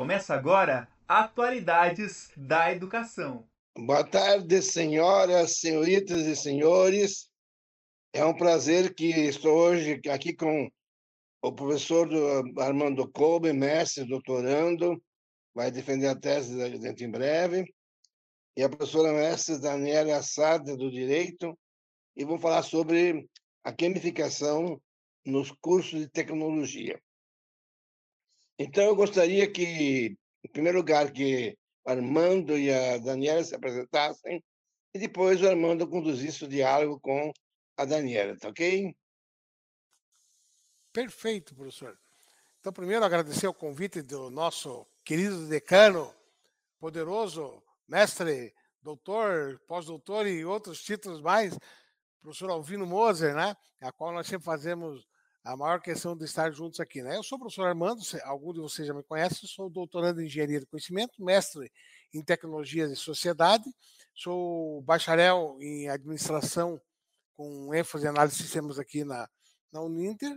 Começa agora Atualidades da Educação. Boa tarde, senhoras, senhoritas e senhores. É um prazer que estou hoje aqui com o professor Armando Kolbe, mestre, doutorando, vai defender a tese dentro em breve, e a professora mestre Daniela Assad, do Direito, e vamos falar sobre a gamificação nos cursos de tecnologia. Então, eu gostaria que, em primeiro lugar, que Armando e a Daniela se apresentassem e depois o Armando conduzisse o diálogo com a Daniela, tá ok? Perfeito, professor. Então, primeiro, agradecer o convite do nosso querido decano, poderoso mestre, doutor, pós-doutor e outros títulos mais, professor Alvino Moser, né? A qual nós sempre fazemos a maior questão de estar juntos aqui, né? Eu sou o professor Armando, algum de vocês já me conhece, sou doutorando em Engenharia do Conhecimento, mestre em Tecnologias e Sociedade, sou bacharel em Administração com ênfase em Análise de Sistemas aqui na, na Uninter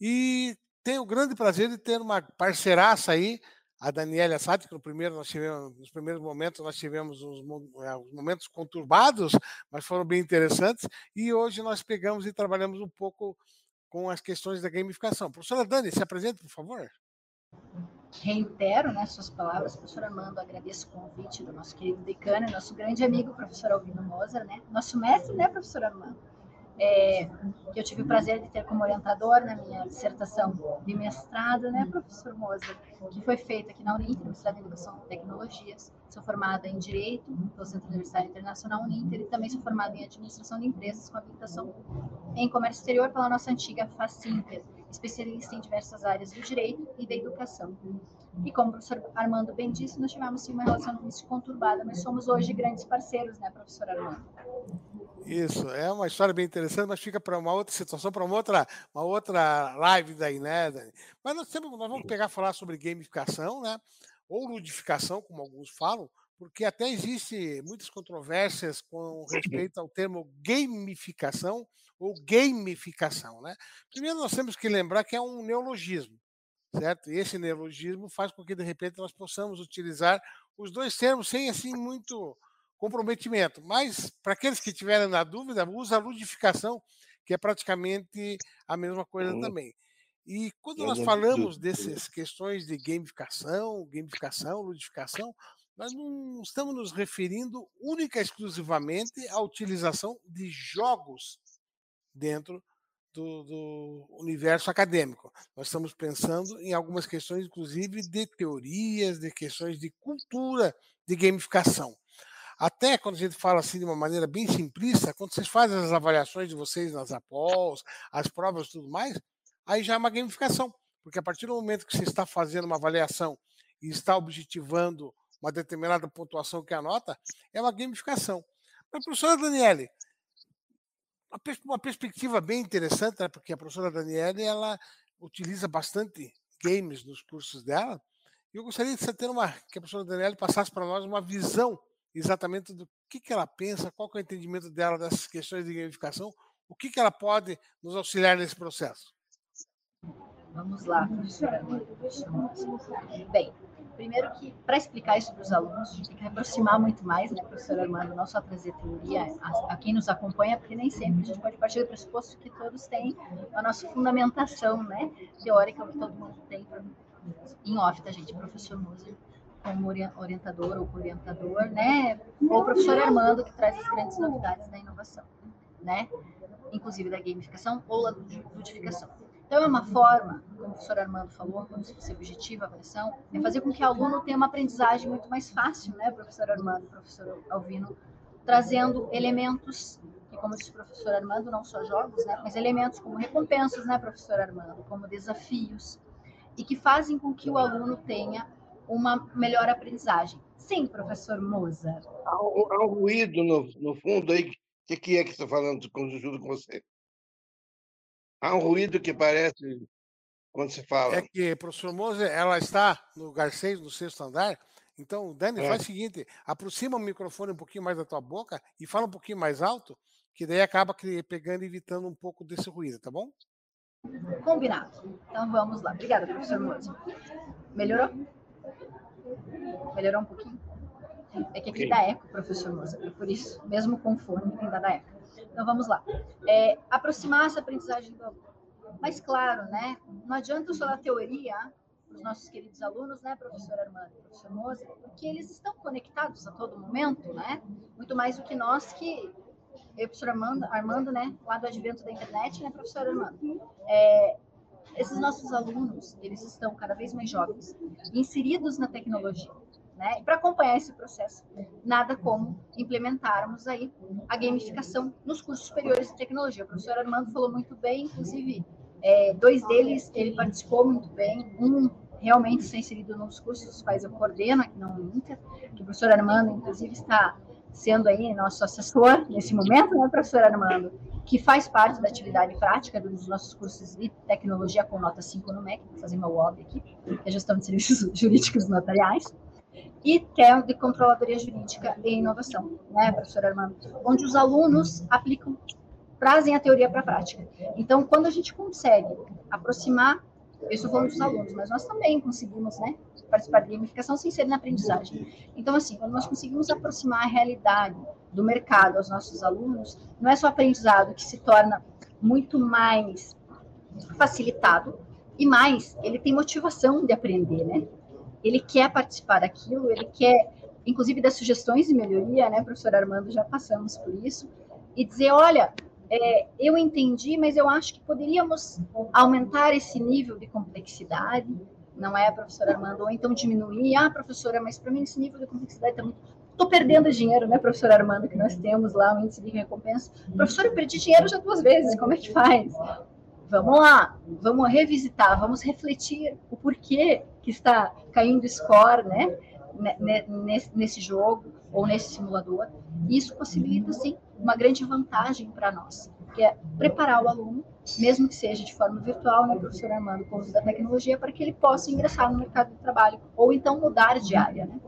e tenho o grande prazer de ter uma parceiraça aí, a Daniela Sati, que no primeiro nós tivemos, nos primeiros momentos nós tivemos uns, é, uns, momentos conturbados, mas foram bem interessantes, e hoje nós pegamos e trabalhamos um pouco com as questões da gamificação. Professora Dani, se apresente, por favor. Reitero né, suas palavras, professor Armando, agradeço o convite do nosso querido decano, nosso grande amigo, professor Albino Moser, né, nosso mestre, né, professor Armando? É, que eu tive o prazer de ter como orientador na minha dissertação de mestrado, né, professor Moser, que foi feita aqui na Uninter, Universidade de Educação e Tecnologias. Sou formada em Direito pelo Centro Universitário Internacional Uninter e também sou formada em Administração de Empresas com habilitação em Comércio Exterior pela nossa antiga Facinter, especialista em diversas áreas do direito e da educação. E como o professor Armando bem disse, nós tivemos sim, uma relação muito conturbada, mas somos hoje grandes parceiros, né, professor Armando? Isso, é uma história bem interessante, mas fica para uma outra situação, para uma outra, uma outra live daí, né, Dani? Mas nós, temos, nós vamos pegar falar sobre gamificação, né? Ou ludificação, como alguns falam, porque até existe muitas controvérsias com respeito ao termo gamificação ou gamificação, né? Primeiro nós temos que lembrar que é um neologismo, certo? E esse neologismo faz com que de repente nós possamos utilizar os dois termos sem assim muito comprometimento. Mas, para aqueles que tiverem na dúvida, usa a ludificação, que é praticamente a mesma coisa uhum. também. E quando nós falamos dessas questões de gamificação, gamificação, ludificação, nós não estamos nos referindo única e exclusivamente à utilização de jogos dentro do, do, universo acadêmico. Nós estamos pensando em algumas questões, inclusive, de teorias, de questões de cultura de gamificação. Até quando a gente fala assim de uma maneira bem simplista, quando vocês fazem as avaliações de vocês nas APOS, as provas e tudo mais, aí já é uma gamificação. Porque a partir do momento que você está fazendo uma avaliação e está objetivando uma determinada pontuação que é a nota, é uma gamificação. Mas, professora Daniele, uma perspectiva bem interessante, né, porque a professora Daniele ela utiliza bastante games nos cursos dela, e eu gostaria de ter uma, que a professora Daniele passasse para nós uma visão exatamente do que, que ela pensa, qual é o entendimento dela dessas questões de gamificação, o que, que ela pode nos auxiliar nesse processo. Vamos lá, professora. Bem, primeiro que, para explicar isso para os alunos, a gente tem que aproximar muito mais, né, professor Armando, não só trazer teoria a, a, quem nos acompanha, porque nem sempre a gente pode partir do pressuposto que todos têm a nossa fundamentação, né, teórica, que todo mundo tem, em off, tá, gente? Professor Moser como orientador ou orientador, né? Ou o professor Armando, que traz as grandes novidades da inovação, né? Inclusive da gamificação ou da ludificação. Então, é uma forma, como o professor Armando falou, quando se objetiva a avaliação, é fazer com que o aluno tenha uma aprendizagem muito mais fácil, né, professor Armando, professor Alvino, trazendo elementos, que como disse o professor Armando, não só jogos, né, mas elementos como recompensas, né, professor Armando, como desafios, e que fazem com que o aluno tenha uma melhor aprendizagem. Sim, professor Mozart. Há um, há um ruído no, no fundo aí. O que, que, é que está falando junto com você? Há um ruído que parece quando se fala. É que, professor Moser, ela está no lugar 6, no sexto andar. Então, Dani, é. faz o seguinte: aproxima o microfone um pouquinho mais da tua boca e fala um pouquinho mais alto, que daí acaba pegando e evitando um pouco desse ruído, tá bom? Combinado. Então vamos lá. Obrigada, professor Moser. Melhorou? Melhorou um pouquinho? É que aqui dá eco, professor Moza, é por isso, mesmo com fone, tem dado eco. Então vamos lá. É, aproximar essa aprendizagem do aluno. Mas claro, né? Não adianta só a teoria para os nossos queridos alunos, né, professor Armando professor Moza, porque eles estão conectados a todo momento, né? Muito mais do que nós que eu, professor Armando, Armando, né, lá do advento da internet, né, professor Armando? É, esses nossos alunos, eles estão cada vez mais jovens, inseridos na tecnologia. Né? E para acompanhar esse processo, nada como implementarmos aí a gamificação nos cursos superiores de tecnologia. O professor Armando falou muito bem, inclusive, é, dois deles ele participou muito bem, um realmente está inserido nos cursos os quais eu coordeno aqui na Uninter, que o professor Armando, inclusive, está sendo aí nosso assessor nesse momento, né, professor Armando? Que faz parte da atividade prática dos nossos cursos de tecnologia com nota 5 no MEC, vou fazer meu OB aqui, que é gestão de serviços jurídicos notariais, e que é de controladoria jurídica e inovação, né, professor Armando? Onde os alunos aplicam, trazem a teoria para a prática. Então, quando a gente consegue aproximar, estou falando dos alunos, mas nós também conseguimos, né, participar de gamificação sem ser na aprendizagem. Então, assim, quando nós conseguimos aproximar a realidade do mercado aos nossos alunos, não é só aprendizado que se torna muito mais facilitado e mais, ele tem motivação de aprender, né? Ele quer participar daquilo, ele quer, inclusive, dar sugestões de melhoria, né, professor Armando? Já passamos por isso. E dizer, olha, é, eu entendi, mas eu acho que poderíamos aumentar esse nível de complexidade, não é, professor Armando? Ou então diminuir, ah, professora, mas para mim esse nível de complexidade está muito Estou perdendo dinheiro, né, professor Armando, que nós temos lá o índice de recompensa. Professor, eu perdi dinheiro já duas vezes, como é que faz? Vamos lá, vamos revisitar, vamos refletir o porquê que está caindo score, né, nesse, nesse jogo ou nesse simulador. Isso possibilita, sim, uma grande vantagem para nós, que é preparar o aluno, mesmo que seja de forma virtual, né, professor Armando, com o uso da tecnologia, para que ele possa ingressar no mercado de trabalho, ou então mudar de área, né?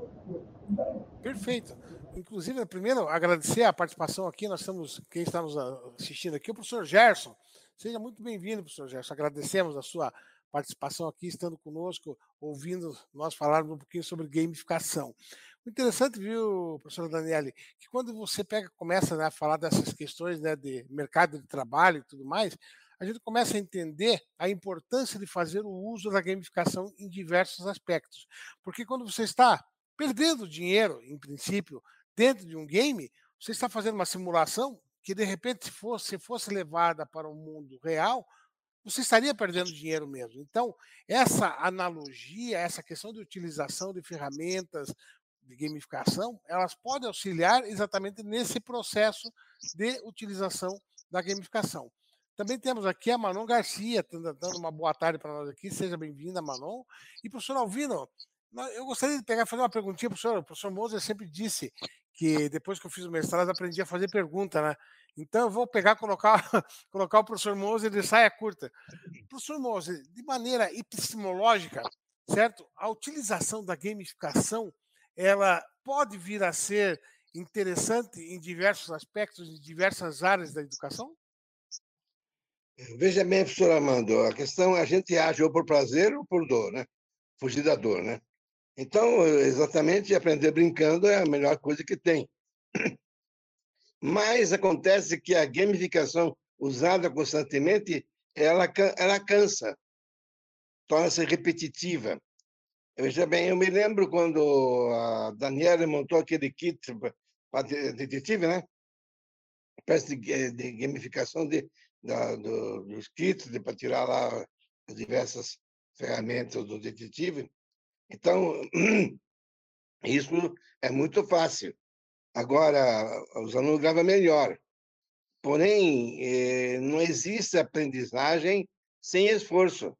Perfeito. Inclusive, primeiro, agradecer a participação aqui. Nós estamos, quem está nos assistindo aqui, o professor Gerson. Seja muito bem-vindo, professor Gerson. Agradecemos a sua participação aqui, estando conosco, ouvindo nós falarmos um pouquinho sobre gamificação. Interessante, viu, professora Daniele, que quando você pega, começa né, a falar dessas questões né, de mercado de trabalho e tudo mais, a gente começa a entender a importância de fazer o uso da gamificação em diversos aspectos. Porque quando você está perdendo dinheiro, em princípio, dentro de um game, você está fazendo uma simulação que, de repente, se fosse, fosse levada para o mundo real, você estaria perdendo dinheiro mesmo. Então, essa analogia, essa questão de utilização de ferramentas de gamificação, elas podem auxiliar exatamente nesse processo de utilização da gamificação. Também temos aqui a Manon Garcia, dando uma boa tarde para nós aqui. Seja bem-vinda, Manon. E, professor Alvino, eu gostaria de pegar fazer uma perguntinha para o professor. O professor Moser sempre disse que depois que eu fiz o mestrado aprendi a fazer pergunta, né? Então eu vou pegar, colocar, colocar o professor Moser de saia curta. Professor Moser, de maneira epistemológica, certo? A utilização da gamificação, ela pode vir a ser interessante em diversos aspectos, em diversas áreas da educação? Veja bem, professor Armando, a questão é a gente age ou por prazer ou por dor, né? Fugir da dor, né? Então, exatamente, aprender brincando é a melhor coisa que tem. Mas acontece que a gamificação usada constantemente, ela, ela cansa, torna-se repetitiva. Veja bem, eu me lembro quando a Daniela montou aquele kit para detetive, né? Peça de, de gamificação de, da, do, dos kits para tirar lá as diversas ferramentas do detetive. Então, isso é muito fácil. Agora, os alunos gravam melhor. Porém, eh, não existe aprendizagem sem esforço.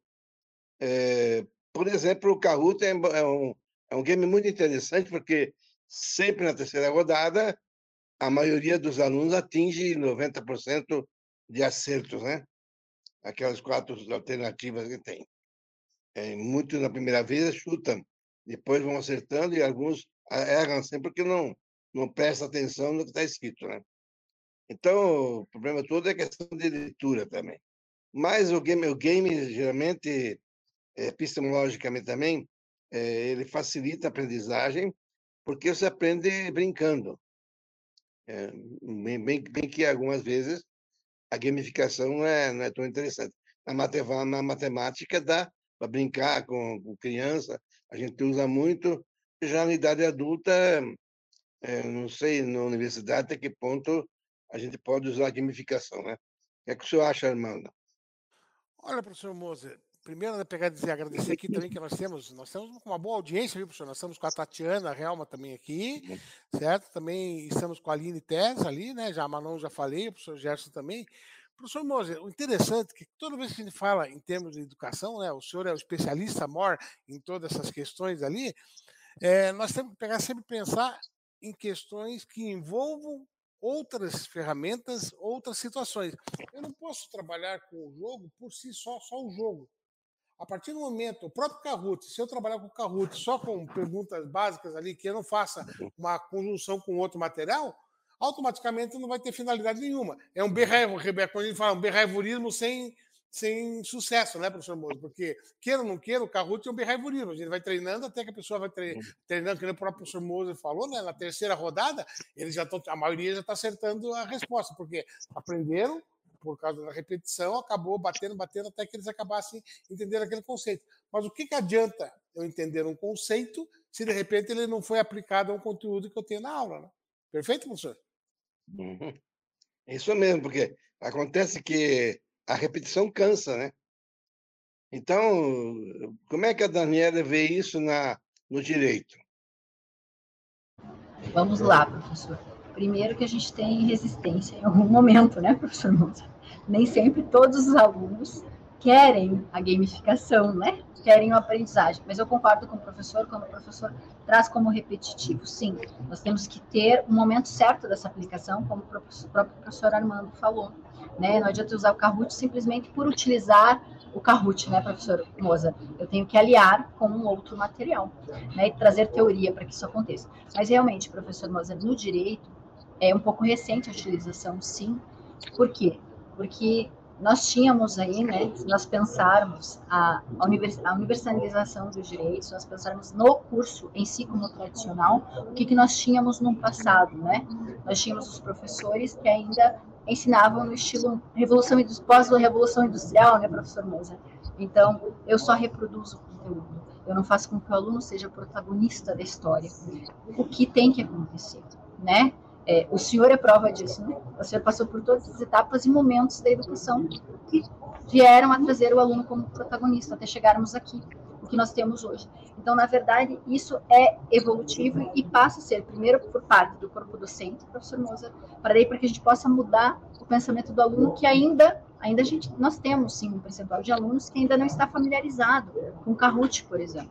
Por exemplo, o Kahoot é, é um, é um game muito interessante, porque sempre na terceira rodada, a maioria dos alunos atinge 90% de acertos, né? Aquelas quatro alternativas que tem. É, muito na primeira vez chutam, depois vão acertando e alguns erram sempre porque não, não prestam atenção no que está escrito. Né? Então, o problema todo é questão de leitura também. Mas o game, o game geralmente, epistemologicamente também, é, ele facilita a aprendizagem, porque você aprende brincando. É, bem, bem, bem, que algumas vezes a gamificação não é, não é tão interessante. Na, matemática, na matemática dá para brincar com, com, criança, a gente usa muito. Já na idade adulta, é, não sei na universidade até que ponto a gente pode usar a gamificação, né? O que é que o senhor acha, Armando? Olha, professor Moser, primeiro, né, pegar dizer, agradecer aqui também que nós temos, nós temos uma boa audiência, viu, professor? Nós estamos com a Tatiana Realma também aqui, certo? Também estamos com a Aline Tess ali, né? Já a Manon já falei, o professor Gerson também. Professor Moser, o interessante é que toda vez que a gente fala em termos de educação, né, o senhor é o especialista maior em todas essas questões ali, é, nós temos que pegar sempre pensar em questões que envolvam outras ferramentas, outras situações. Eu não posso trabalhar com o jogo por si só, só o jogo. A partir do momento, o próprio Kahoot, se eu trabalhar com o Kahoot só com perguntas básicas ali, que eu não faça uma conjunção com outro material, automaticamente não vai ter finalidade nenhuma. É um behavior, quando gente fala um behaviorismo sem, sem sucesso, né, professor Moura? Porque, queira ou não queira, o Kahoot é um behaviorismo. A gente vai treinando até que a pessoa vai treinando, que o próprio professor Moser falou, né, na terceira rodada, eles já estão, a maioria já está acertando a resposta, porque aprenderam, por causa da repetição, acabou batendo, batendo, até que eles acabassem entendendo aquele conceito. Mas o que, que adianta eu entender um conceito se de repente ele não foi aplicado a um conteúdo que eu tenho na aula? Né? Perfeito, professor? Uhum. É isso mesmo, porque acontece que a repetição cansa, né? Então, como é que a Daniela vê isso na, no direito? Vamos lá, professor. Primeiro que a gente tem resistência em algum momento, né, professor Monza? Nem sempre todos os alunos querem a gamificação, né? Querem a aprendizagem. Mas eu concordo com o professor quando o professor traz como repetitivo. Sim, nós temos que ter um momento certo dessa aplicação, como o próprio professor Armando falou. Né? Não adianta usar o Kahoot simplesmente por utilizar o Kahoot, né, professor Moza? Eu tenho que aliar com um outro material, né, e trazer teoria para que isso aconteça. Mas realmente, professor Moza, no direito, é um pouco recente a utilização, sim. Por quê? Porque nós tínhamos aí, né, se nós pensarmos a, a, universalização dos direitos, nós pensarmos no curso em si como tradicional, o que, que nós tínhamos no passado, né? Nós tínhamos os professores que ainda ensinavam no estilo revolução pós-revolução industrial, né, professor Moza? Então, eu só reproduzo o conteúdo. Eu não faço com que o aluno seja protagonista da história. O que tem que acontecer, né? É, o senhor é prova disso, né? O senhor passou por todas as etapas e momentos da educação que vieram a trazer o aluno como protagonista até chegarmos aqui, o que nós temos hoje. Então, na verdade, isso é evolutivo e passa a ser, primeiro, por parte do corpo docente, professor Moza, para daí para que a gente possa mudar o pensamento do aluno que ainda ainda a gente nós temos sim um percentual de alunos que ainda não está familiarizado com Kahoot, por exemplo,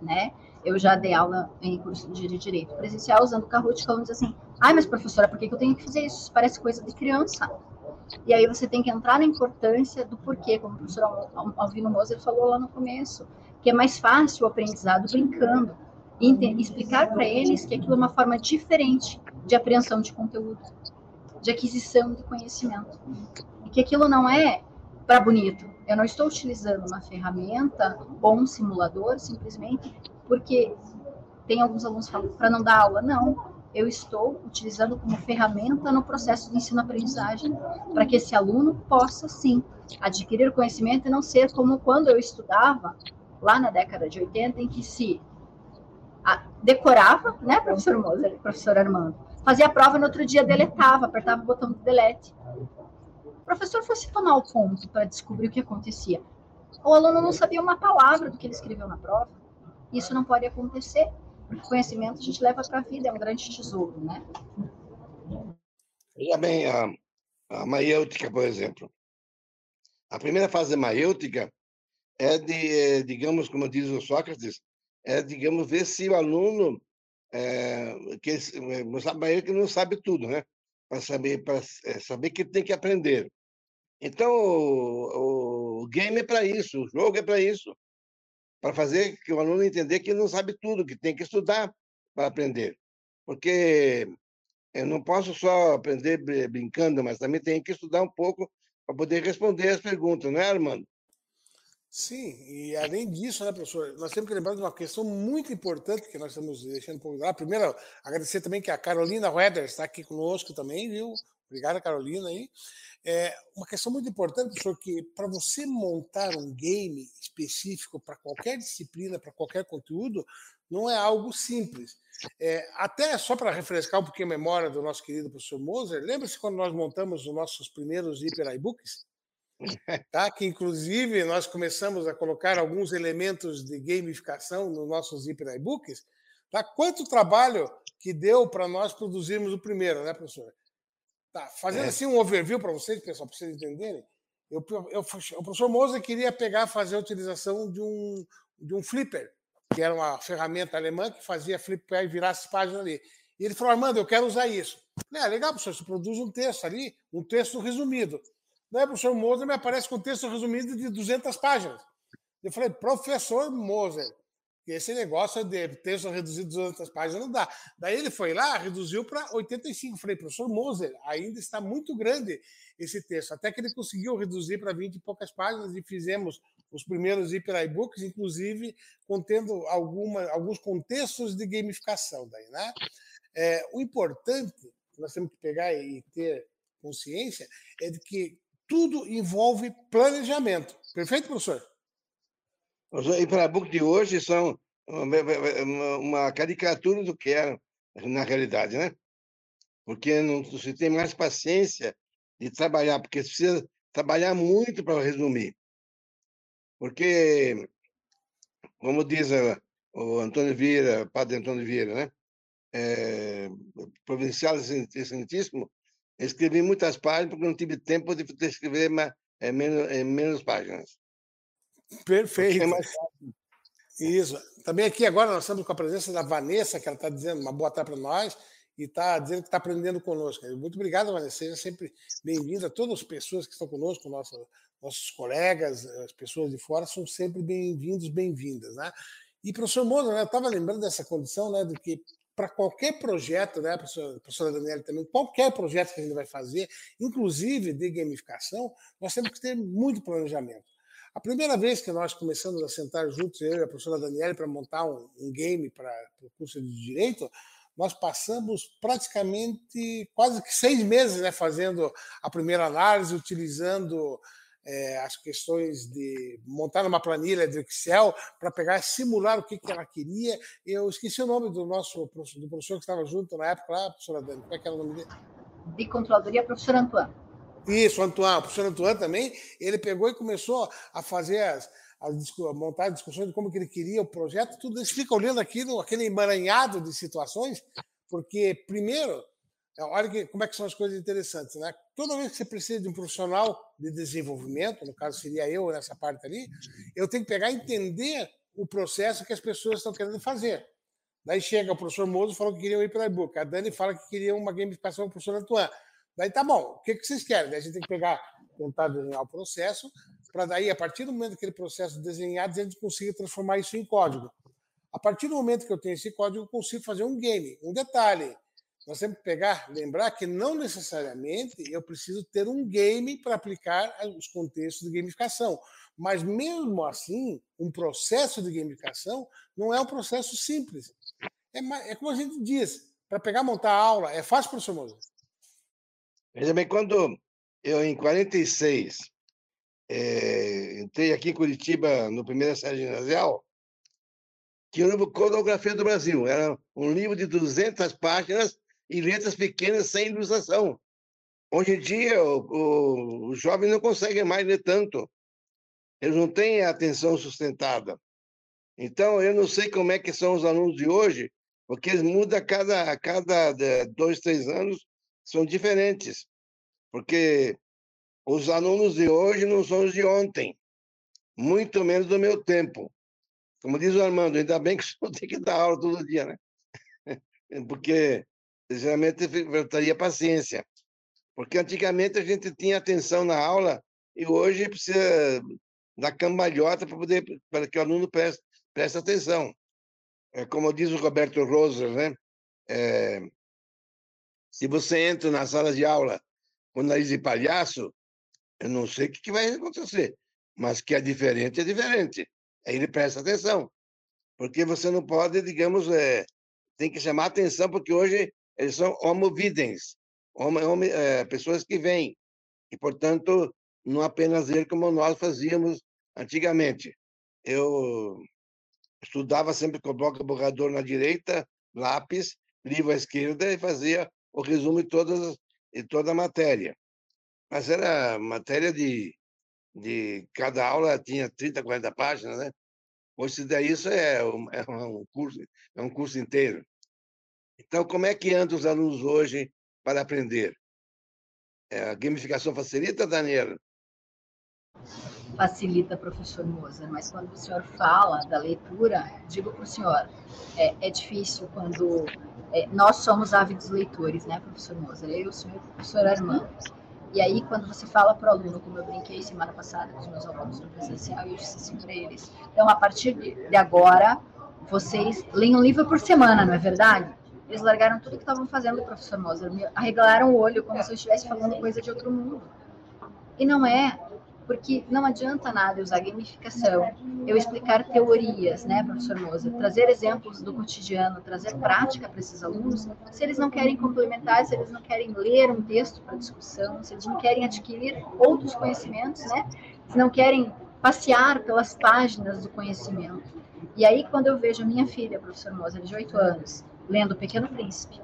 né? Eu já dei aula em curso de direito presencial usando o Kahoot, falando assim: Ai, mas professora, por que eu tenho que fazer isso? Isso parece coisa de criança. E aí você tem que entrar na importância do porquê, como o professor Alvino Moser falou lá no começo, que é mais fácil o aprendizado brincando, e explicar para eles que aquilo é uma forma diferente de apreensão de conteúdo, de aquisição de conhecimento. E que aquilo não é para bonito. Eu não estou utilizando uma ferramenta ou um simulador simplesmente porque tem alguns alunos falam para não dar aula. Não, eu estou utilizando como ferramenta no processo de ensino-aprendizagem, para que esse aluno possa, sim, adquirir conhecimento e não ser como quando eu estudava, lá na década de 80, em que se decorava, né, professor Moser, professor Armando, fazia a prova no outro dia deletava, apertava o botão de delete. O professor fosse tomar o ponto para descobrir o que acontecia. O aluno não sabia uma palavra do que ele escreveu na prova. Isso não pode acontecer conhecimento a gente leva para a vida, é um grande tesouro, né? Veja bem, a, a maiêutica, por exemplo. A primeira fase da maiêutica é de, digamos, como diz o Sócrates, é, digamos, ver se o aluno é, que maiêutica não sabe tudo, né? Para saber, para é, saber que tem que aprender. Então, o, o game é para isso, o jogo é para isso para fazer que o aluno entender que não sabe tudo, que tem que estudar para aprender. Porque eu não posso só aprender brincando, mas também tenho que estudar um pouco para poder responder as perguntas, não é, Armando? Sim, e além disso, né, professor, nós temos que lembrar de uma questão muito importante que nós estamos deixando por lá. Primeiro, agradecer também que a Carolina Weather está aqui conosco também, viu? Obrigada, Carolina. Aí. É uma questão muito importante, professor, que para você montar um game específico para qualquer disciplina, para qualquer conteúdo, não é algo simples. É, até só para refrescar um pouquinho a memória do nosso querido professor Moser, lembra-se quando nós montamos os nossos primeiros hiper iBooks? Tá? Que inclusive nós começamos a colocar alguns elementos de gamificação nos nossos hiper iBooks. Tá? Quanto trabalho que deu para nós produzirmos o primeiro, né, professor? Tá, fazendo é. assim um overview para vocês, pessoal, para vocês entenderem. Eu, eu, o professor Moser queria pegar fazer a utilização de um, de um flipper, que era uma ferramenta alemã que fazia flipper e virasse página ali. E ele falou, Armando, eu quero usar isso. É legal, professor, você produz um texto ali, um texto resumido. Daí o professor Moser me aparece com um texto resumido de 200 páginas. Eu falei, professor Moser, esse negócio de texto reduzido de 200 páginas não dá. Daí ele foi lá, reduziu para 85. Falei, professor Moser, ainda está muito grande esse texto. Até que ele conseguiu reduzir para 20 e poucas páginas e fizemos os primeiros hiper iBooks, inclusive contendo alguma, alguns contextos de gamificação. Daí, né? É, o importante que nós temos que pegar e ter consciência é de que tudo envolve planejamento. Perfeito, professor? Os e-book de hoje são uma caricatura do que era na realidade, né? Porque não se tem mais paciência de trabalhar, porque você precisa trabalhar muito para resumir. Porque, como diz o Antônio Vieira, padre Antônio Vieira, né? É, provincial excelentíssimo, escrevi muitas páginas porque não tive tempo de escrever mais, é, menos, é, menos páginas. Perfeito. Isso. Também aqui agora nós estamos com a presença da Vanessa, que ela está dizendo uma boa tarde para nós e está dizendo que está aprendendo conosco. Muito obrigado, Vanessa. Seja sempre bem-vinda. Todas as pessoas que estão conosco, nossos, nossos colegas, as pessoas de fora, são sempre bem-vindos, bem-vindas. Né? E, professor Mono, né, eu estava lembrando dessa condição né, de que para qualquer projeto, né, professora, professora Daniela também, qualquer projeto que a gente vai fazer, inclusive de gamificação, nós temos que ter muito planejamento. A primeira vez que nós começamos a sentar juntos, eu e a professora Daniela, para montar um, um game para o curso de Direito, nós passamos praticamente quase que seis meses né, fazendo a primeira análise, utilizando é, as questões de montar uma planilha de Excel para pegar, simular o que, que ela queria. Eu esqueci o nome do nosso do professor que estava junto na época lá, professora Dani, como é que era o nome dele? De controladoria, professor Antoine. Isso, Antoine, o professor Antoine também, ele pegou e começou a fazer as, a montar discussões de como que ele queria o projeto, tudo isso fica olhando aquilo, aquele emaranhado de situações, porque, primeiro, é, olha que, como é que são as coisas interessantes, né? Toda vez que você precisa de um profissional de desenvolvimento, no caso seria eu nessa parte ali, eu tenho que pegar e entender o processo que as pessoas estão querendo fazer. Daí chega o professor Mozo falou que queria ir pela e-book, a Dani fala que queria uma gamificação o professor Antoine. Daí tá bom, o que, que vocês querem? Daí a gente tem que pegar, tentar desenhar o processo, para daí, a partir do momento que aquele processo desenhado, a gente consiga transformar isso em código. A partir do momento que eu tenho esse código, eu consigo fazer um game. Um detalhe, nós temos que pegar, lembrar que não necessariamente eu preciso ter um game para aplicar os contextos de gamificação. Mas mesmo assim, um processo de gamificação não é um processo simples. É, é como a gente diz, para pegar montar a aula, é fácil, professor Moza? Veja bem, quando eu, em 46, é, entrei aqui em Curitiba, no primeiro série ginasial, tinha o livro Codografia do Brasil. Era um livro de 200 páginas e letras pequenas sem ilustração. Hoje em dia, o, o, jovem não consegue mais ler tanto. Eles não têm a atenção sustentada. Então, eu não sei como é que são os alunos de hoje, porque eles mudam a cada, a cada dois, três anos, são diferentes. Porque os alunos de hoje não são os de ontem, muito menos do meu tempo. Como diz o Armando, ainda bem que você tem que dar aula todo dia, né? Porque geralmente faltaria paciência. Porque antigamente a gente tinha atenção na aula e hoje precisa da cambalhota para poder para que o aluno preste, preste atenção. É como diz o Roberto Roser, né? É, se você entra na sala de aula com nariz de palhaço, eu não sei o que vai acontecer. mas que é diferente, é diferente. Aí ele presta atenção, porque você não pode, digamos, é, tem que chamar atenção, porque hoje eles são homovidens, homo, homo, é, pessoas que vêm, e, portanto, não apenas ler como nós fazíamos antigamente. Eu estudava sempre com o bloco borrador na direita, lápis, livro à esquerda e fazia o resumo de, todas, de toda a matéria. Mas era matéria de, de. Cada aula tinha 30, 40 páginas, né? Hoje, daí, isso é um, é um, curso, é um curso inteiro. Então, como é que andam os alunos hoje para aprender? É, a gamificação facilita, Daniela? Facilita, professor Moza, mas quando o senhor fala da leitura, digo para o senhor, é, é difícil quando é, nós somos ávidos leitores, né, professor Moza? Eu, o senhor professor Armando. E aí, quando você fala para o aluno, como eu brinquei semana passada com os meus alunos no presencial, eu disse assim para eles: então, a partir de agora, vocês leem um livro por semana, não é verdade? Eles largaram tudo que estavam fazendo, professor Moser, arregalaram o olho como se eu estivesse falando coisa de outro mundo. E não é, porque não adianta nada usar gamificação, eu explicar teorias, né, professor Moser, trazer exemplos do cotidiano, trazer prática para esses alunos, se eles não querem complementar, se eles não querem ler um texto para discussão, se eles não querem adquirir outros conhecimentos, né, se não querem passear pelas páginas do conhecimento. E aí, quando eu vejo a minha filha, professor Moser, de 8 anos, lendo O Pequeno Príncipe,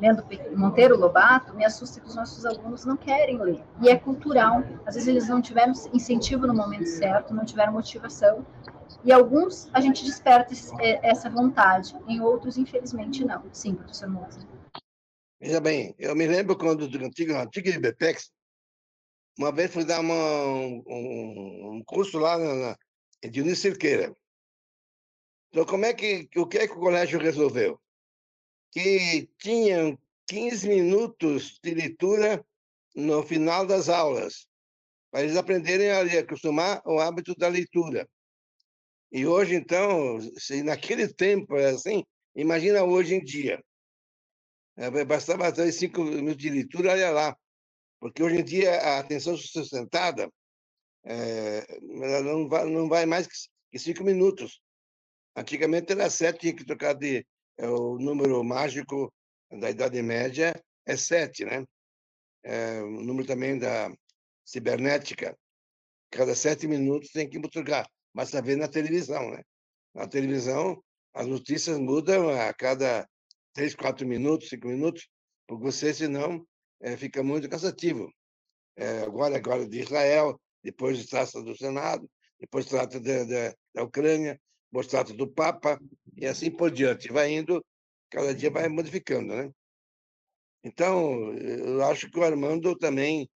lendo Monteiro Lobato, me assusta que os nossos alunos não querem ler. E é cultural. Às vezes eles não tiveram incentivo no momento certo, não tiveram motivação. E alguns a gente desperta é, essa vontade, em outros, infelizmente, não. Sim, professor Moza. Veja bem, eu me lembro quando, do antigo, antigo IBPEX, uma vez fui dar uma, um, um, curso lá na, na, de Unicirqueira. Então, como é que, o que é que o colégio resolveu? Que tinham 15 minutos de leitura no final das aulas, para eles aprenderem a acostumar o hábito da leitura. E hoje, então, se naquele tempo é assim, imagina hoje em dia. É, bastava ter cinco minutos de leitura, olha lá. Porque hoje em dia a atenção sustentada é, não, vai, não vai mais que cinco minutos. Antigamente era sete, tinha que trocar de, é o número mágico da Idade Média é sete, né? É, o número também da cibernética, cada sete minutos tem que multiplicar. Mas vendo na televisão, né? Na televisão, as notícias mudam a cada três, quatro minutos, cinco minutos, porque você, senão, é, fica muito cansativo. É, agora, agora de Israel, depois trata do Senado, depois trata de, de, da Ucrânia, depois trata do Papa, e assim por diante. Vai indo, cada dia vai modificando, né? Então, eu acho que o Armando também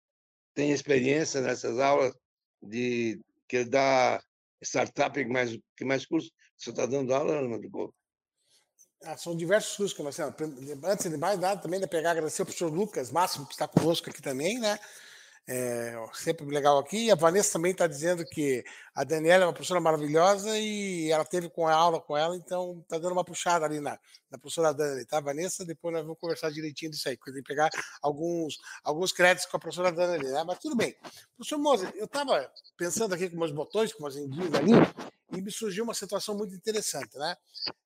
tem experiência nessas aulas de que ele dá startup, que mais, que mais curso você está dando aula, Armando? Ah, são diversos cursos que nós temos. Antes de mais nada, também de pegar, agradecer ao professor Lucas Máximo, que está conosco aqui também, né? É, sempre legal aqui. E a Vanessa também está dizendo que a Daniela é uma professora maravilhosa e ela teve com a aula com ela, então está dando uma puxada ali na, na professora Dani, tá, Vanessa? Depois nós vamos conversar direitinho disso aí, porque tem que pegar alguns, alguns créditos com a professora Dani, né? Mas tudo bem. Professor Moza, eu estava pensando aqui com meus botões, com meus enguios ali, e me surgiu uma situação muito interessante, né?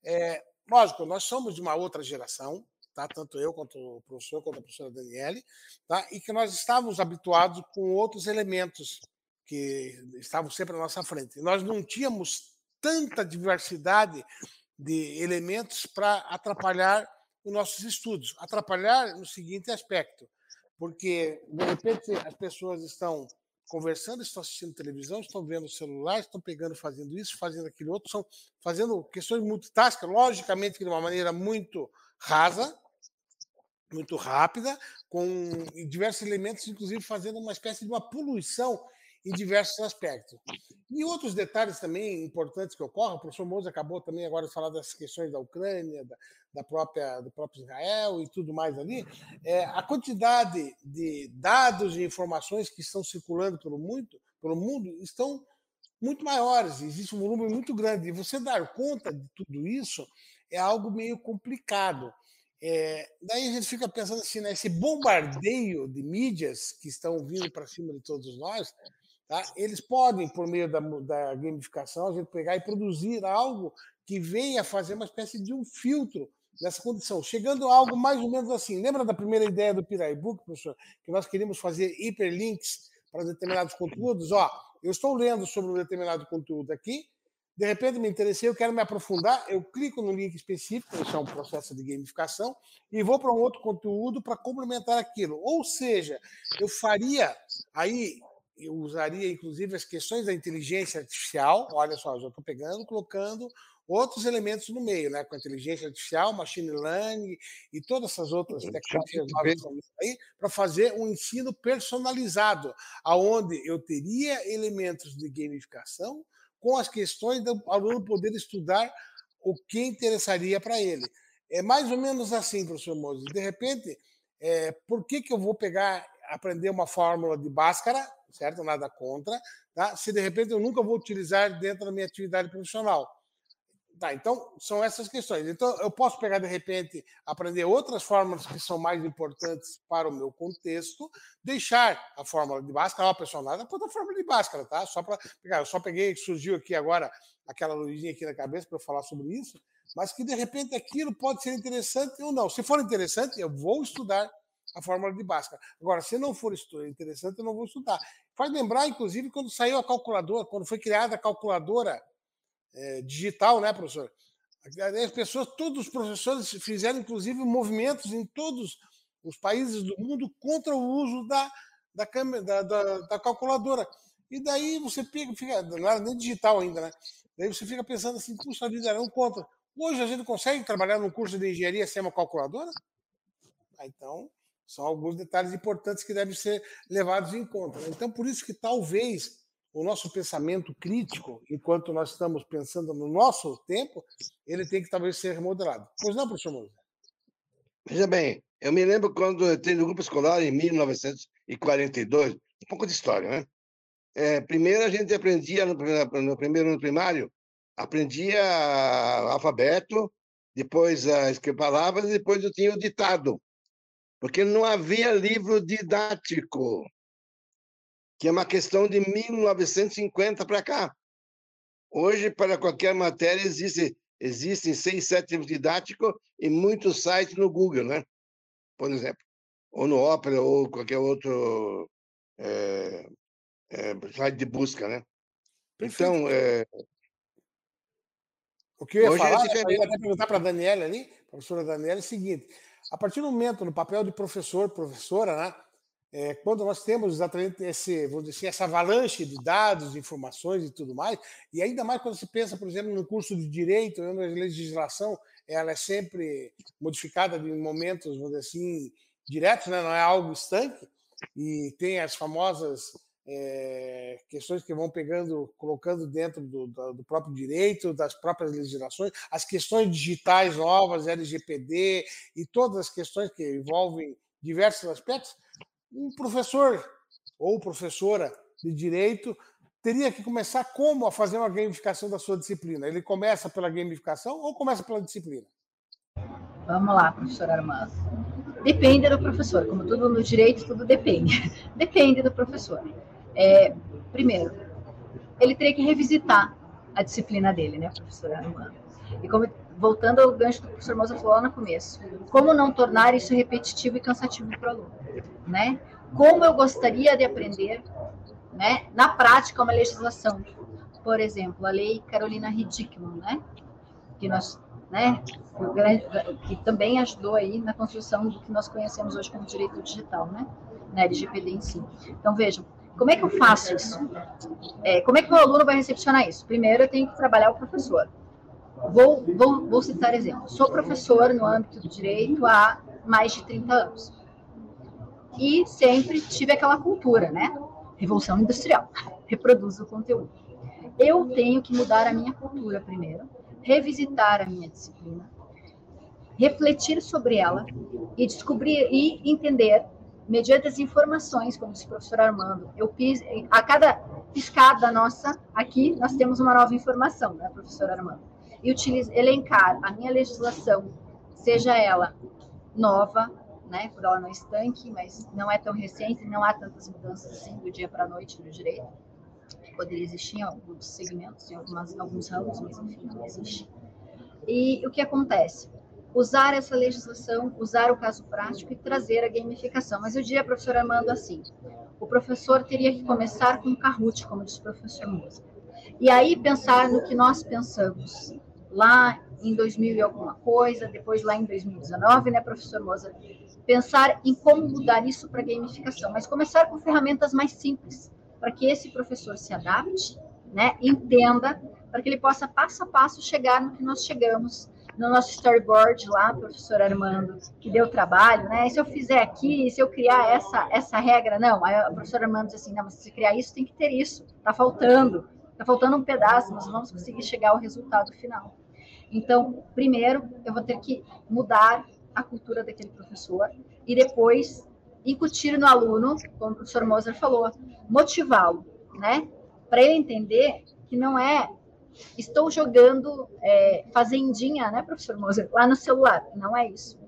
É, lógico, nós somos de uma outra geração, tá? tanto eu quanto o professor, quanto a professora Daniele, tá? e que nós estávamos habituados com outros elementos que estavam sempre à nossa frente. nós não tínhamos tanta diversidade de elementos para atrapalhar os nossos estudos. Atrapalhar no seguinte aspecto, porque, de repente, as pessoas estão conversando, estão assistindo televisão, estão vendo celular, estão pegando, fazendo isso, fazendo aquilo outro, estão fazendo questões multitask, logicamente de uma maneira muito rasa, muito rápida, com diversos elementos, inclusive fazendo uma espécie de uma poluição em diversos aspectos. E outros detalhes também importantes que ocorrem, o professor Moura acabou também agora de falar das questões da Ucrânia, da, da, própria, do próprio Israel e tudo mais ali, é, a quantidade de dados e informações que estão circulando pelo, muito, pelo mundo estão muito maiores, existe um volume muito grande, e você dar conta de tudo isso é algo meio complicado. É, daí a gente fica pensando assim, né, bombardeio de mídias que estão vindo para cima de todos nós, Tá? Eles podem, por meio da, da gamificação, a gente pegar e produzir algo que venha fazer uma espécie de um filtro nessa condição, chegando a algo mais ou menos assim. Lembra da primeira ideia do Piraibook, professor? Que nós queríamos fazer hiperlinks para determinados conteúdos? Ó, eu estou lendo sobre um determinado conteúdo aqui, de repente me interessei, eu quero me aprofundar, eu clico no link específico, isso é um processo de gamificação, e vou para um outro conteúdo para complementar aquilo. Ou seja, eu faria aí eu usaria inclusive as questões da inteligência artificial. Olha só, já estou pegando, colocando outros elementos no meio, né? Com a inteligência artificial, machine learning e todas essas outras tecnologias aí, para fazer um ensino personalizado, aonde eu teria elementos de gamificação com as questões do aluno poder estudar o que interessaria para ele. É mais ou menos assim, professor Moses. De repente, é, por que, que eu vou pegar, aprender uma fórmula de Bhaskara certo? Nada contra, tá? Se de repente eu nunca vou utilizar dentro da minha atividade profissional. Tá, então são essas questões. Então eu posso pegar de repente aprender outras fórmulas que são mais importantes para o meu contexto, deixar a fórmula de Bhaskara, uma personagem, a a fórmula de Bhaskara, tá? Só para pegar, eu só peguei, surgiu aqui agora aquela luzinha aqui na cabeça para falar sobre isso, mas que de repente aquilo pode ser interessante ou não. Se for interessante, eu vou estudar a fórmula de Bhaskara. Agora, se não for interessante, eu não vou estudar. Faz lembrar, inclusive, quando saiu a calculadora, quando foi criada a calculadora é, digital, né, professor? As pessoas, todos os professores fizeram, inclusive, movimentos em todos os países do mundo contra o uso da, da, da, da, da calculadora. E daí você pega, fica, não era nem digital ainda, né? Daí você fica pensando assim, puxa vida, não contra. Hoje a gente consegue trabalhar num curso de engenharia sem uma calculadora? Ah, então, são alguns detalhes importantes que devem ser levados em conta. Né? Então, por isso que talvez o nosso pensamento crítico, enquanto nós estamos pensando no nosso tempo, ele tem que talvez ser remodelado. Pois não, professor Moura? Veja bem, eu me lembro quando eu entrei no grupo escolar em 1942, um pouco de história, né? É, primeiro a gente aprendia no, no primeiro no primário, aprendia alfabeto, depois as palavras, depois eu tinha o ditado porque não havia livro didático, que é uma questão de 1950 para cá. Hoje, para qualquer matéria, existe, existem seis, sete livros didáticos e muitos sites no Google, né? por exemplo, ou no Opera, ou qualquer outro é, é, site de busca. Né? Então, é... O que eu ia Hoje falar, eu ia até perguntar para a Daniela ali, professora Daniela, é o seguinte: a partir do momento, no papel de professor, professora, né, é, quando nós temos exatamente esse, vou dizer, assim, essa avalanche de dados, de informações e tudo mais, e ainda mais quando se pensa, por exemplo, no curso de direito, onde a legislação ela é sempre modificada em momentos, vamos dizer assim, diretos, né, não é algo estanque, e tem as famosas é, questões que vão pegando, colocando dentro do, do, próprio direito, das próprias legislações, as questões digitais novas, LGPD e todas as questões que envolvem diversos aspectos, um professor ou professora de direito teria que começar como a fazer uma gamificação da sua disciplina? Ele começa pela gamificação ou começa pela disciplina? Vamos lá, professor Armando. Depende do professor, como tudo no direito, tudo depende. Depende do professor. É, primeiro, ele teria que revisitar a disciplina dele, né, professor Armando? E como, voltando ao gancho do professor Moza falou lá no começo, como não tornar isso repetitivo e cansativo para o aluno, né? Como eu gostaria de aprender, né, na prática, uma legislação. Por exemplo, a lei Carolina Hickman, né, que nós, né, que também ajudou aí na construção do que nós conhecemos hoje como direito digital, né, na LGPD em si. Então, vejam, como é que eu faço isso? É, como é que o aluno vai recepcionar isso? Primeiro, eu tenho que trabalhar o professor. Vou, vou, vou citar exemplos. Sou professor no âmbito do direito há mais de 30 anos. E sempre tive aquela cultura, né? Revolução industrial. Reproduzo o conteúdo. Eu tenho que mudar a minha cultura primeiro, revisitar a minha disciplina, refletir sobre ela e descobrir e entender mediante as informações, como disse o professor Armando, eu fiz, a cada piscada nossa, aqui nós temos uma nova informação, né, professor Armando? E elencar a minha legislação, seja ela nova, né, por ela não estanque, mas não é tão recente, não há tantas mudanças assim do dia para a noite no direito, poderia existir em alguns segmentos, em algumas, alguns ramos, mas enfim, não existe. E o que acontece? Usar essa legislação, usar o caso prático e trazer a gamificação. Mas eu diria, professor Armando, assim: o professor teria que começar com o Kahoot, como disse o professor Moza. E aí pensar no que nós pensamos lá em 2000 e alguma coisa, depois lá em 2019, né, professor Moza? Pensar em como mudar isso para gamificação, mas começar com ferramentas mais simples, para que esse professor se adapte, né, entenda, para que ele possa passo a passo chegar no que nós chegamos no nosso storyboard lá, professor Armando, que deu trabalho, né? E se eu fizer aqui, se eu criar essa, essa regra, não, aí o professor Armando diz assim, não, mas se criar isso, tem que ter isso, tá faltando, tá faltando um pedaço, nós vamos conseguir chegar ao resultado final. Então, primeiro, eu vou ter que mudar a cultura daquele professor e depois incutir no aluno, como o professor Moser falou, motivá-lo, né? Para ele entender que não é estou jogando é, fazendinha, né, professor Moser, lá no celular. Não é isso.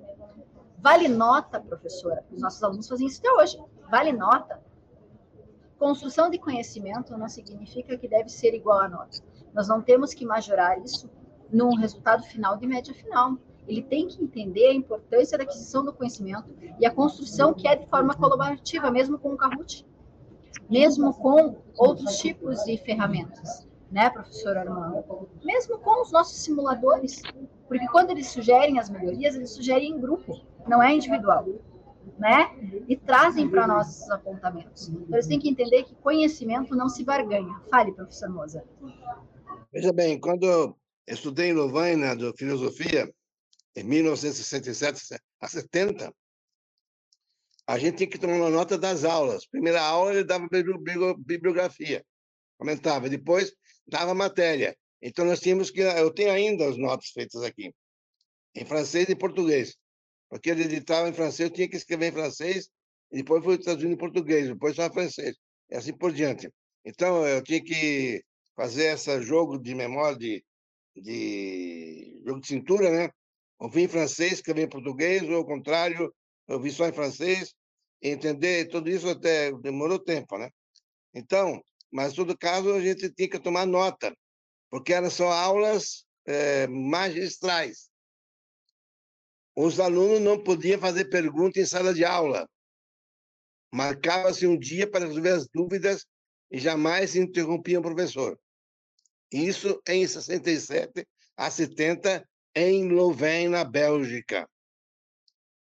Vale nota, professora. Os nossos alunos fazem isso até hoje. Vale nota. Construção de conhecimento não significa que deve ser igual a nota. Nós não temos que majorar isso num resultado final de média final. Ele tem que entender a importância da aquisição do conhecimento e a construção que é de forma colaborativa, mesmo com o Kahoot, mesmo com outros tipos de ferramentas né, professor Armando? Mesmo com os nossos simuladores, porque quando eles sugerem as melhorias, eles sugerem em grupo, não é individual, né? E trazem para nós esses apontamentos. Então, eles têm que entender que conhecimento não se barganha. Fale, professor Moza. Veja bem, quando estudei em Louvain, de filosofia, em 1967 a 70, a gente tinha que tomar uma nota das aulas. Primeira aula, ele dava bibliografia, comentava. Depois, dava matéria. Então, nós tínhamos que. Eu tenho ainda as notas feitas aqui, em francês e português. Porque ele editava em francês, eu tinha que escrever em francês, e depois fui traduzindo em português, depois só em francês, e assim por diante. Então, eu tinha que fazer esse jogo de memória, de, de jogo de cintura, né? Ouvir em francês, escrever em português, ou ao contrário, ouvir só em francês, entender tudo isso até demorou tempo, né? Então, mas, em todo caso, a gente tinha que tomar nota, porque eram só aulas é, magistrais. Os alunos não podiam fazer pergunta em sala de aula. Marcava-se um dia para resolver as dúvidas e jamais se interrompia o professor. Isso em 67 a 70, em Louvain, na Bélgica,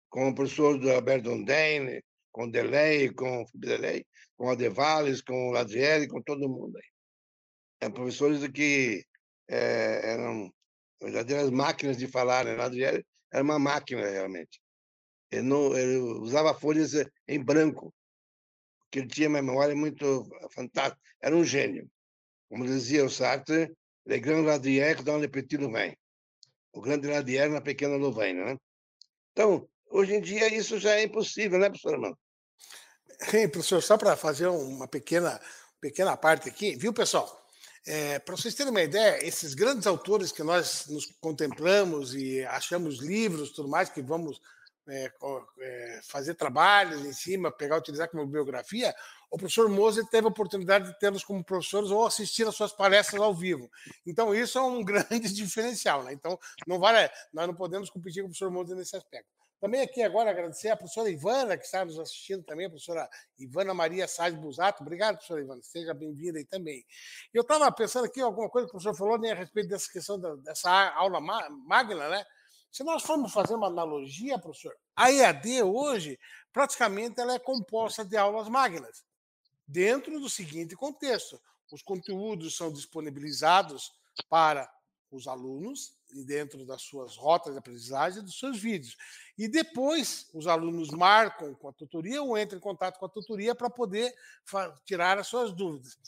com o professor Alberto Ondaine, com Delay, com Delay, com Adevales, com Ladriele, com todo mundo aí. É, professores que é, eram verdadeiras máquinas de falar, né? Era uma máquina, realmente. Ele, não, ele usava folhas em branco, porque ele tinha uma memória muito fantástica. Era um gênio. Como dizia o Sartre, le grand Ladrière dans le petit Louvain. O grande Ladrière na pequena Louvain, né? Então, hoje em dia, isso já é impossível, né, professor Armando? Sim, professor, só para fazer uma pequena, pequena parte aqui, viu, pessoal? É, para vocês terem uma ideia, esses grandes autores que nós nos contemplamos e achamos livros, tudo mais, que vamos é, é, fazer trabalhos em cima, pegar, utilizar como biografia, o professor Moser teve a oportunidade de tê-los como professores ou assistir às suas palestras ao vivo. Então, isso é um grande diferencial. Né? Então, não vale, nós não podemos competir com o professor Moser nesse aspecto. Também aqui agora agradecer a professora Ivana, que está nos assistindo também, a professora Ivana Maria Sá Busato. Obrigado, professora Ivana. Seja bem-vinda aí também. Eu estava pensando aqui alguma coisa que o professor falou né, a respeito dessa questão da, dessa aula magna, né? Se nós formos fazer uma analogia, professor, a EAD hoje, praticamente, ela é composta de aulas magnas, dentro do seguinte contexto: os conteúdos são disponibilizados para os alunos dentro das suas rotas de aprendizagem dos seus vídeos. E depois os alunos marcam com a tutoria ou entram em contato com a tutoria para poder tirar as suas dúvidas.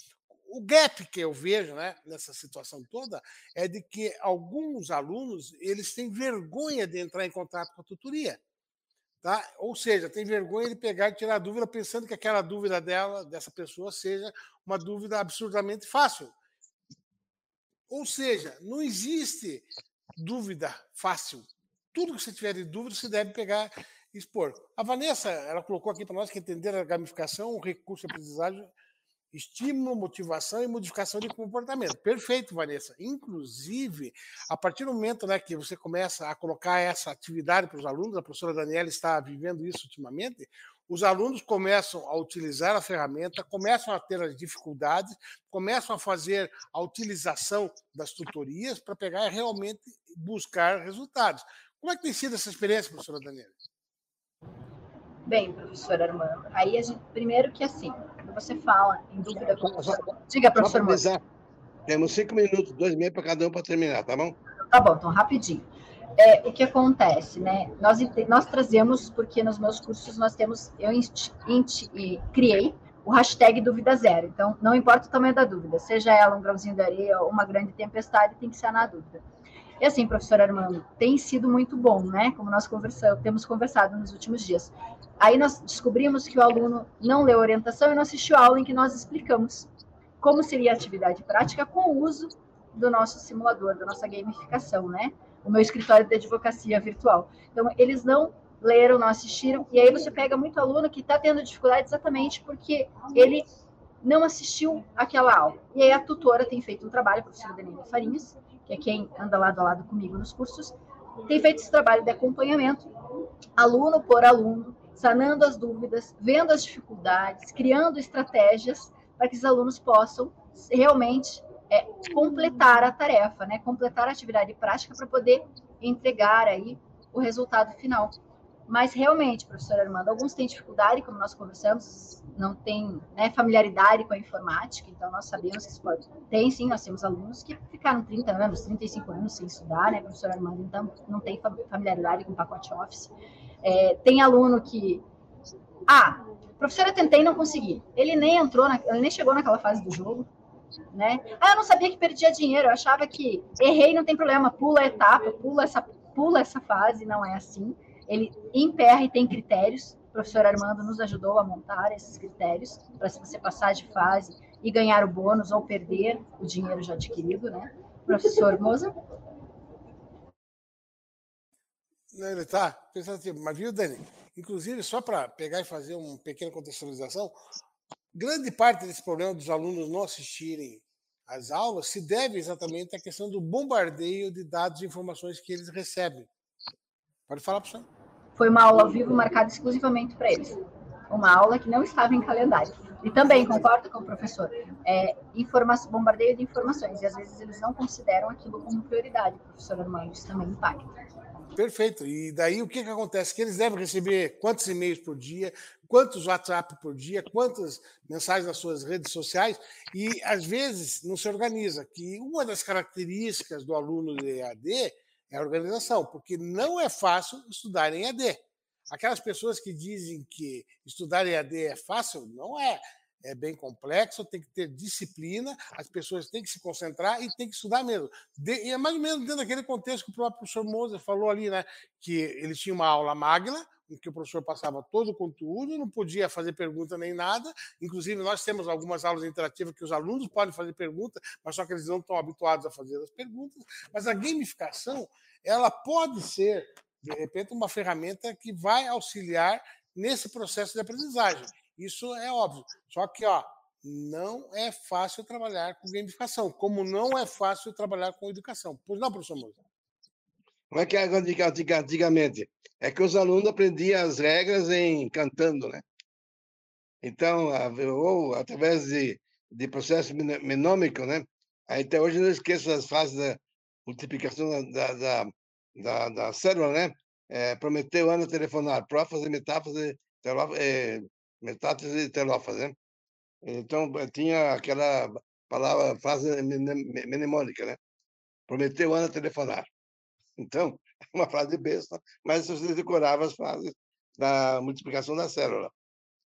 O gap que eu vejo né, nessa situação toda é de que alguns alunos eles têm vergonha de entrar em contato com a tutoria. Tá? Ou seja, tem vergonha de pegar e tirar dúvida pensando que aquela dúvida dela, dessa pessoa, seja uma dúvida absurdamente fácil. Ou seja, não existe dúvida fácil. Tudo que você tiver de dúvida, você deve pegar e expor. A Vanessa, ela colocou aqui para nós que entender a gamificação, o recurso de aprendizagem estímulo, motivação e modificação de comportamento. Perfeito, Vanessa. Inclusive, a partir do momento né, que você começa a colocar essa atividade para os alunos, a professora Daniela está vivendo isso ultimamente, os alunos começam a utilizar a ferramenta, começam a ter as dificuldades, começam a fazer a utilização das tutorias para pegar e realmente buscar resultados. Como é que tem sido essa experiência, professora Daniela? Bem, professor Armando, aí gente, primeiro que assim, você fala em dúvida Diga, professor Armando. Temos cinco minutos, dois meses para cada um para terminar, tá bom? Tá bom, então rapidinho. É, o que acontece, né? Nós, nós trazemos, porque nos meus cursos nós temos, eu inti, inti, criei o hashtag dúvida zero. Então, não importa o tamanho da dúvida, seja ela um grãozinho de areia ou uma grande tempestade, tem que ser na dúvida. E assim, professor Armando, tem sido muito bom, né? Como nós conversamos, temos conversado nos últimos dias. Aí nós descobrimos que o aluno não leu a orientação e não assistiu a aula em que nós explicamos como seria a atividade prática com o uso do nosso simulador, da nossa gamificação, né? O meu escritório de advocacia virtual. Então, eles não leram, não assistiram, e aí você pega muito aluno que está tendo dificuldade exatamente porque ele não assistiu aquela aula. E aí a tutora tem feito um trabalho, a professora Danilo Farinhas, que é quem anda lado a lado comigo nos cursos, tem feito esse trabalho de acompanhamento, aluno por aluno, sanando as dúvidas, vendo as dificuldades, criando estratégias para que os alunos possam realmente é, completar a tarefa, né? completar a atividade prática para poder entregar aí o resultado final. Mas realmente, professor Armando, alguns têm dificuldade, como nós conversamos, não têm né, familiaridade com a informática, então nós sabemos que isso pode. Tem sim, nós temos alunos que ficaram 30 anos, 35 anos sem estudar, né, professor Armando, então não tem familiaridade com o pacote Office. É, tem aluno que. Ah, professora, tentei e não consegui. Ele nem entrou, na, ele nem chegou naquela fase do jogo. Né? Ah, eu não sabia que perdia dinheiro, eu achava que errei, não tem problema, pula a etapa, pula essa, pula essa fase, não é assim. Ele emperra e tem critérios. O professor Armando nos ajudou a montar esses critérios para se você passar de fase e ganhar o bônus ou perder o dinheiro já adquirido, né? Professor Moza? Ele está pensando assim, mas viu, Dani? Inclusive, só para pegar e fazer uma pequena contextualização, grande parte desse problema dos alunos não assistirem às aulas se deve exatamente à questão do bombardeio de dados e informações que eles recebem. Pode falar, professor foi uma aula ao vivo marcada exclusivamente para eles. Uma aula que não estava em calendário. E também, concordo com o professor, é, bombardeio de informações. E às vezes eles não consideram aquilo como prioridade, professor Armando. Isso também impacta. Perfeito. E daí o que, que acontece? Que eles devem receber quantos e-mails por dia, quantos WhatsApp por dia, quantas mensagens nas suas redes sociais, e às vezes não se organiza. Que uma das características do aluno de EAD é a organização, porque não é fácil estudar em AD. Aquelas pessoas que dizem que estudar em AD é fácil, não é. É bem complexo, tem que ter disciplina, as pessoas têm que se concentrar e têm que estudar mesmo. De, e é mais ou menos dentro daquele contexto que o próprio professor Moser falou ali, né? Que ele tinha uma aula magna, em que o professor passava todo o conteúdo, não podia fazer pergunta nem nada. Inclusive, nós temos algumas aulas interativas que os alunos podem fazer pergunta, mas só que eles não estão habituados a fazer as perguntas. Mas a gamificação, ela pode ser, de repente, uma ferramenta que vai auxiliar nesse processo de aprendizagem. Isso é óbvio. Só que, ó, não é fácil trabalhar com gamificação, como não é fácil trabalhar com educação. Pois não, professor Moura? Como é que era antigamente? É que os alunos aprendiam as regras em cantando, né? Então, ou através de, de processo menômico, né? Até hoje não esqueço as fases da multiplicação da, da, da, da célula, né? É, prometeu Ana telefonar, prófase, metáfase, é, metáfase e telófase, né? Então, tinha aquela palavra, frase mnemônica, né? Prometeu Ana telefonar. Então, uma frase besta, mas você decorava as frases da multiplicação da célula.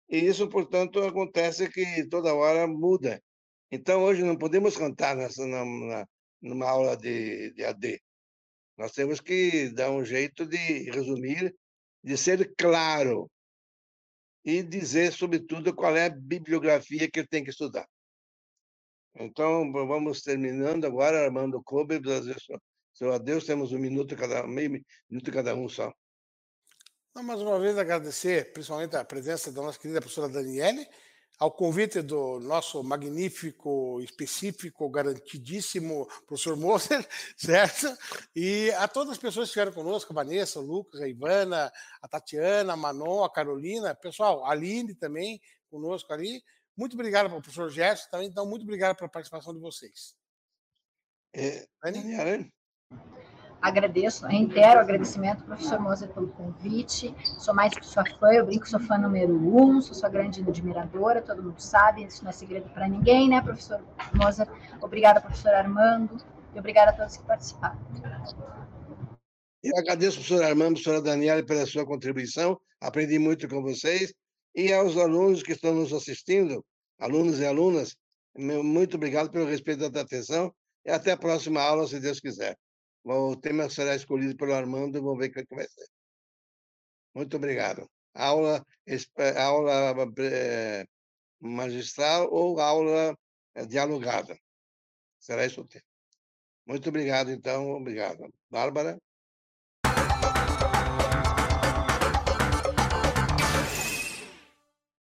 E isso, portanto, acontece que toda hora muda. Então, hoje não podemos cantar nessa, numa, numa aula de, de AD. Nós temos que dar um jeito de resumir, de ser claro e dizer, sobretudo, qual é a bibliografia que ele tem que estudar. Então, vamos terminando agora, Armando Kobe, seu adeus, temos um minuto cada meio minuto cada um só. Não, mais uma vez agradecer, principalmente a presença da nossa querida professora Daniele, ao convite do nosso magnífico, específico, garantidíssimo professor Moser, certo? E a todas as pessoas que estiveram conosco, a Vanessa, o Lucas, a Ivana, a Tatiana, a Manon, a Carolina, pessoal, a Aline também conosco ali. Muito obrigado ao professor Gerson também, então muito obrigado pela participação de vocês. É, Daniela? Agradeço, reitero o agradecimento, professor Moser, pelo convite. Sou mais que sua fã, eu brinco, sou fã número um, sou sua grande admiradora, todo mundo sabe, isso não é segredo para ninguém, né, professor Moser? Obrigada, professor Armando, e obrigada a todos que participaram. Eu agradeço, professor Armando, professora Daniela, pela sua contribuição, aprendi muito com vocês, e aos alunos que estão nos assistindo, alunos e alunas, muito obrigado pelo respeito da atenção, e até a próxima aula, se Deus quiser. O tema será escolhido pelo Armando e vamos ver o que vai ser. Muito obrigado. Aula, aula é, magistral ou aula é, dialogada. Será isso o tema. Muito obrigado, então. Obrigado. Bárbara?